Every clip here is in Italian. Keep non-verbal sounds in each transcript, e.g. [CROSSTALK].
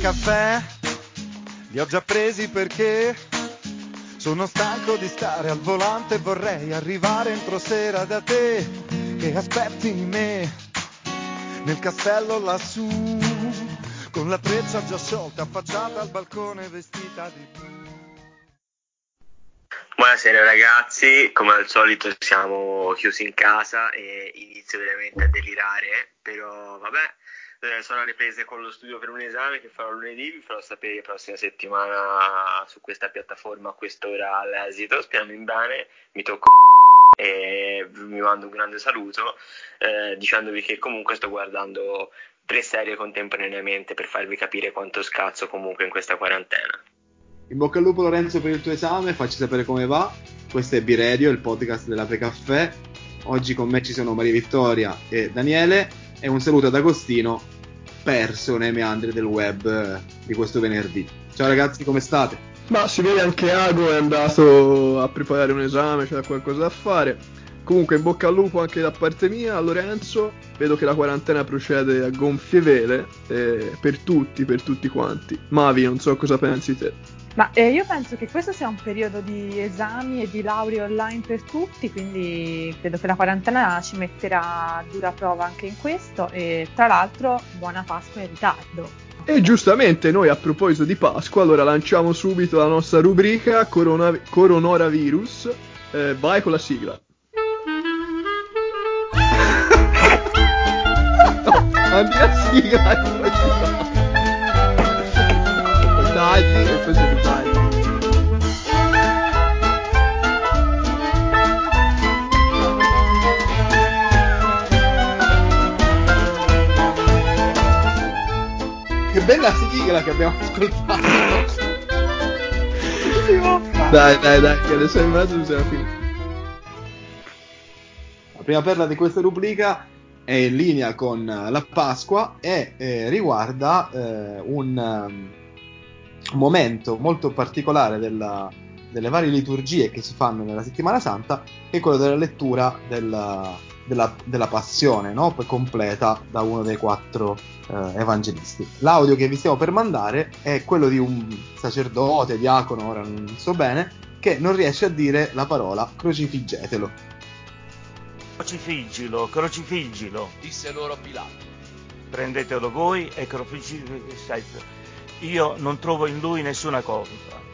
caffè. Li ho già presi perché sono stanco di stare al volante. Vorrei arrivare entro sera da te che aspetti me nel castello lassù con la treccia già sciolta affacciata al balcone vestita di blu. Buonasera ragazzi, come al solito siamo chiusi in casa e inizio veramente a delirare, però vabbè, sono alle prese con lo studio per un esame che farò lunedì, vi farò sapere la prossima settimana su questa piattaforma a quest'ora all'esito, speriamo in bene, mi tocco [LAUGHS] e vi mando un grande saluto eh, dicendovi che comunque sto guardando tre serie contemporaneamente per farvi capire quanto scazzo comunque in questa quarantena. In bocca al lupo Lorenzo per il tuo esame, facci sapere come va. Questo è B-Radio, il podcast della Precaffè. Oggi con me ci sono Maria Vittoria e Daniele e un saluto ad Agostino perso nei meandri del web eh, di questo venerdì. Ciao ragazzi, come state? Ma si vede anche Ago è andato a preparare un esame, c'è qualcosa da fare. Comunque in bocca al lupo anche da parte mia a Lorenzo, vedo che la quarantena procede a gonfie vele eh, per tutti, per tutti quanti. Mavi, non so cosa pensi te. Ma eh, io penso che questo sia un periodo di esami e di laurea online per tutti, quindi credo che la quarantena ci metterà dura prova anche in questo e tra l'altro buona Pasqua in ritardo. E giustamente noi a proposito di Pasqua, allora lanciamo subito la nostra rubrica corona- Coronavirus. Eh, vai con la sigla. [LAUGHS] no, la sigla e poi tagli e riparte. Che bella sigla che abbiamo ascoltato! Dai, dai, dai, che adesso in mezzo siamo finiti. La prima perla di questa rubrica è in linea con la Pasqua e eh, riguarda eh, un momento molto particolare della, delle varie liturgie che si fanno nella settimana santa, è quello della lettura della, della, della passione, no? poi completa da uno dei quattro eh, evangelisti. L'audio che vi stiamo per mandare è quello di un sacerdote, diacono, ora non so bene, che non riesce a dire la parola crocifiggetelo. Crocifiggilo, crocifiggilo, disse loro Pilato. prendetelo voi e crocifiggilo. Io non trovo in lui nessuna cosa.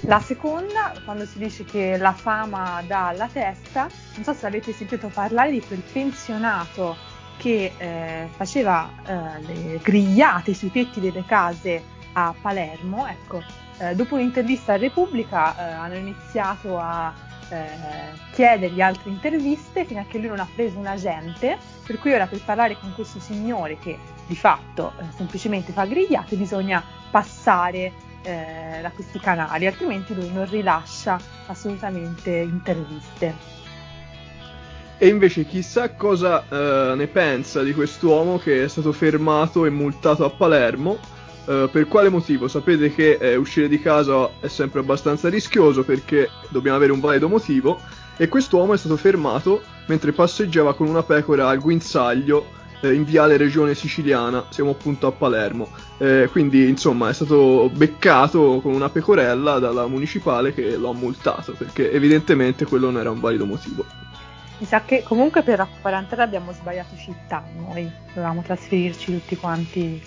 La seconda, quando si dice che la fama dà alla testa, non so se avete sentito parlare di quel pensionato che eh, faceva eh, le grigliate sui tetti delle case a Palermo. Ecco, eh, dopo un'intervista a Repubblica eh, hanno iniziato a eh, chiedergli altre interviste fino a che lui non ha preso un agente, per cui ora per parlare con questo signore che di fatto eh, semplicemente fa grigliate bisogna passare eh, da questi canali, altrimenti lui non rilascia assolutamente interviste. E invece chissà cosa eh, ne pensa di quest'uomo che è stato fermato e multato a Palermo. Eh, per quale motivo? Sapete che eh, uscire di casa è sempre abbastanza rischioso perché dobbiamo avere un valido motivo e quest'uomo è stato fermato mentre passeggiava con una pecora al guinzaglio eh, in viale regione siciliana, siamo appunto a Palermo. Eh, quindi insomma è stato beccato con una pecorella dalla municipale che lo ha multato perché evidentemente quello non era un valido motivo. Mi sa che comunque per la quarantena abbiamo sbagliato città noi, dovevamo trasferirci tutti quanti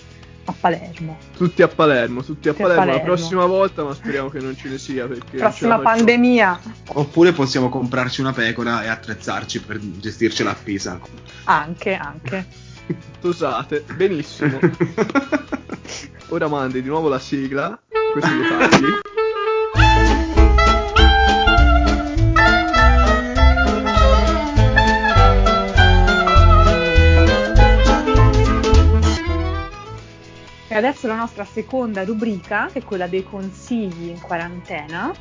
a Palermo. Tutti a Palermo, tutti a Tutti a Palermo, la Palermo. prossima volta, ma speriamo che non ce ne sia perché Prossima pandemia, Oppure possiamo comprarci una pecora e attrezzarci per gestircela a Pisa. anche, anche. [LAUGHS] Tosate, benissimo. [LAUGHS] Ora mandi di nuovo la sigla, questi li tagli. E adesso la nostra seconda rubrica, che è quella dei consigli in quarantena.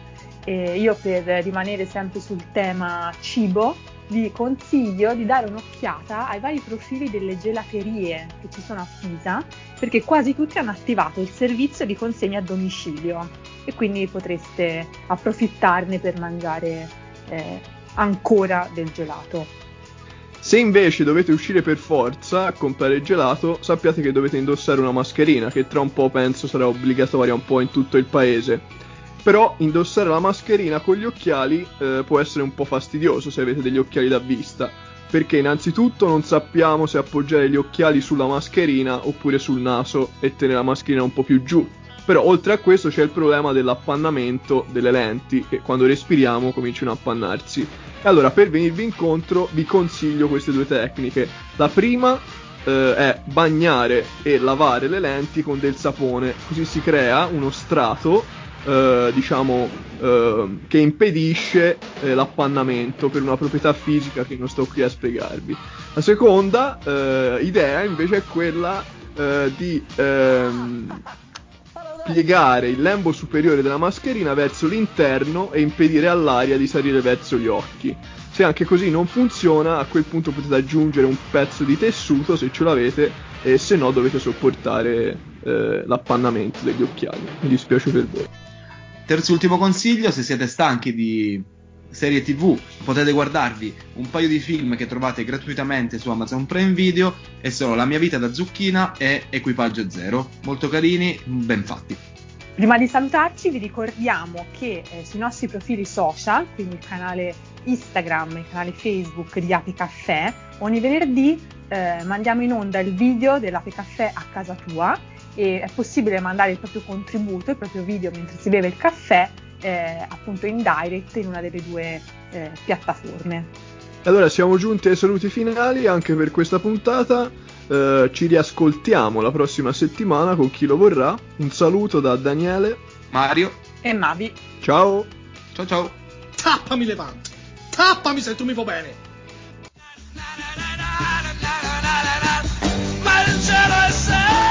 E io per rimanere sempre sul tema cibo, vi consiglio di dare un'occhiata ai vari profili delle gelaterie che ci sono a Pisa, perché quasi tutti hanno attivato il servizio di consegna a domicilio e quindi potreste approfittarne per mangiare eh, ancora del gelato. Se invece dovete uscire per forza a comprare il gelato, sappiate che dovete indossare una mascherina, che tra un po' penso sarà obbligatoria un po' in tutto il paese. Però indossare la mascherina con gli occhiali eh, può essere un po' fastidioso se avete degli occhiali da vista, perché innanzitutto non sappiamo se appoggiare gli occhiali sulla mascherina oppure sul naso e tenere la mascherina un po' più giù. Però oltre a questo c'è il problema dell'appannamento delle lenti, che quando respiriamo cominciano a appannarsi. Allora per venirvi incontro vi consiglio queste due tecniche. La prima eh, è bagnare e lavare le lenti con del sapone, così si crea uno strato eh, diciamo eh, che impedisce eh, l'appannamento per una proprietà fisica che non sto qui a spiegarvi. La seconda eh, idea invece è quella eh, di ehm, piegare il lembo superiore della mascherina verso l'interno e impedire all'aria di salire verso gli occhi. Se anche così non funziona, a quel punto potete aggiungere un pezzo di tessuto se ce l'avete e se no dovete sopportare eh, l'appannamento degli occhiali. Mi dispiace per voi. Terzo ultimo consiglio, se siete stanchi di serie tv potete guardarvi un paio di film che trovate gratuitamente su Amazon Prime Video e sono La mia vita da zucchina e Equipaggio Zero, molto carini, ben fatti. Prima di salutarci vi ricordiamo che eh, sui nostri profili social, quindi il canale Instagram e il canale Facebook di Ape Caffè, ogni venerdì eh, mandiamo in onda il video dell'Ape Caffè a casa tua e è possibile mandare il proprio contributo, il proprio video mentre si beve il caffè eh, appunto in direct in una delle due eh, piattaforme. Allora siamo giunti ai saluti finali anche per questa puntata. Eh, ci riascoltiamo la prossima settimana con chi lo vorrà. Un saluto da Daniele, Mario e Mavi. Ciao. Ciao ciao. Tappami le pante. Attaccami se tu mi vuoi bene. Ma il cielo è sempre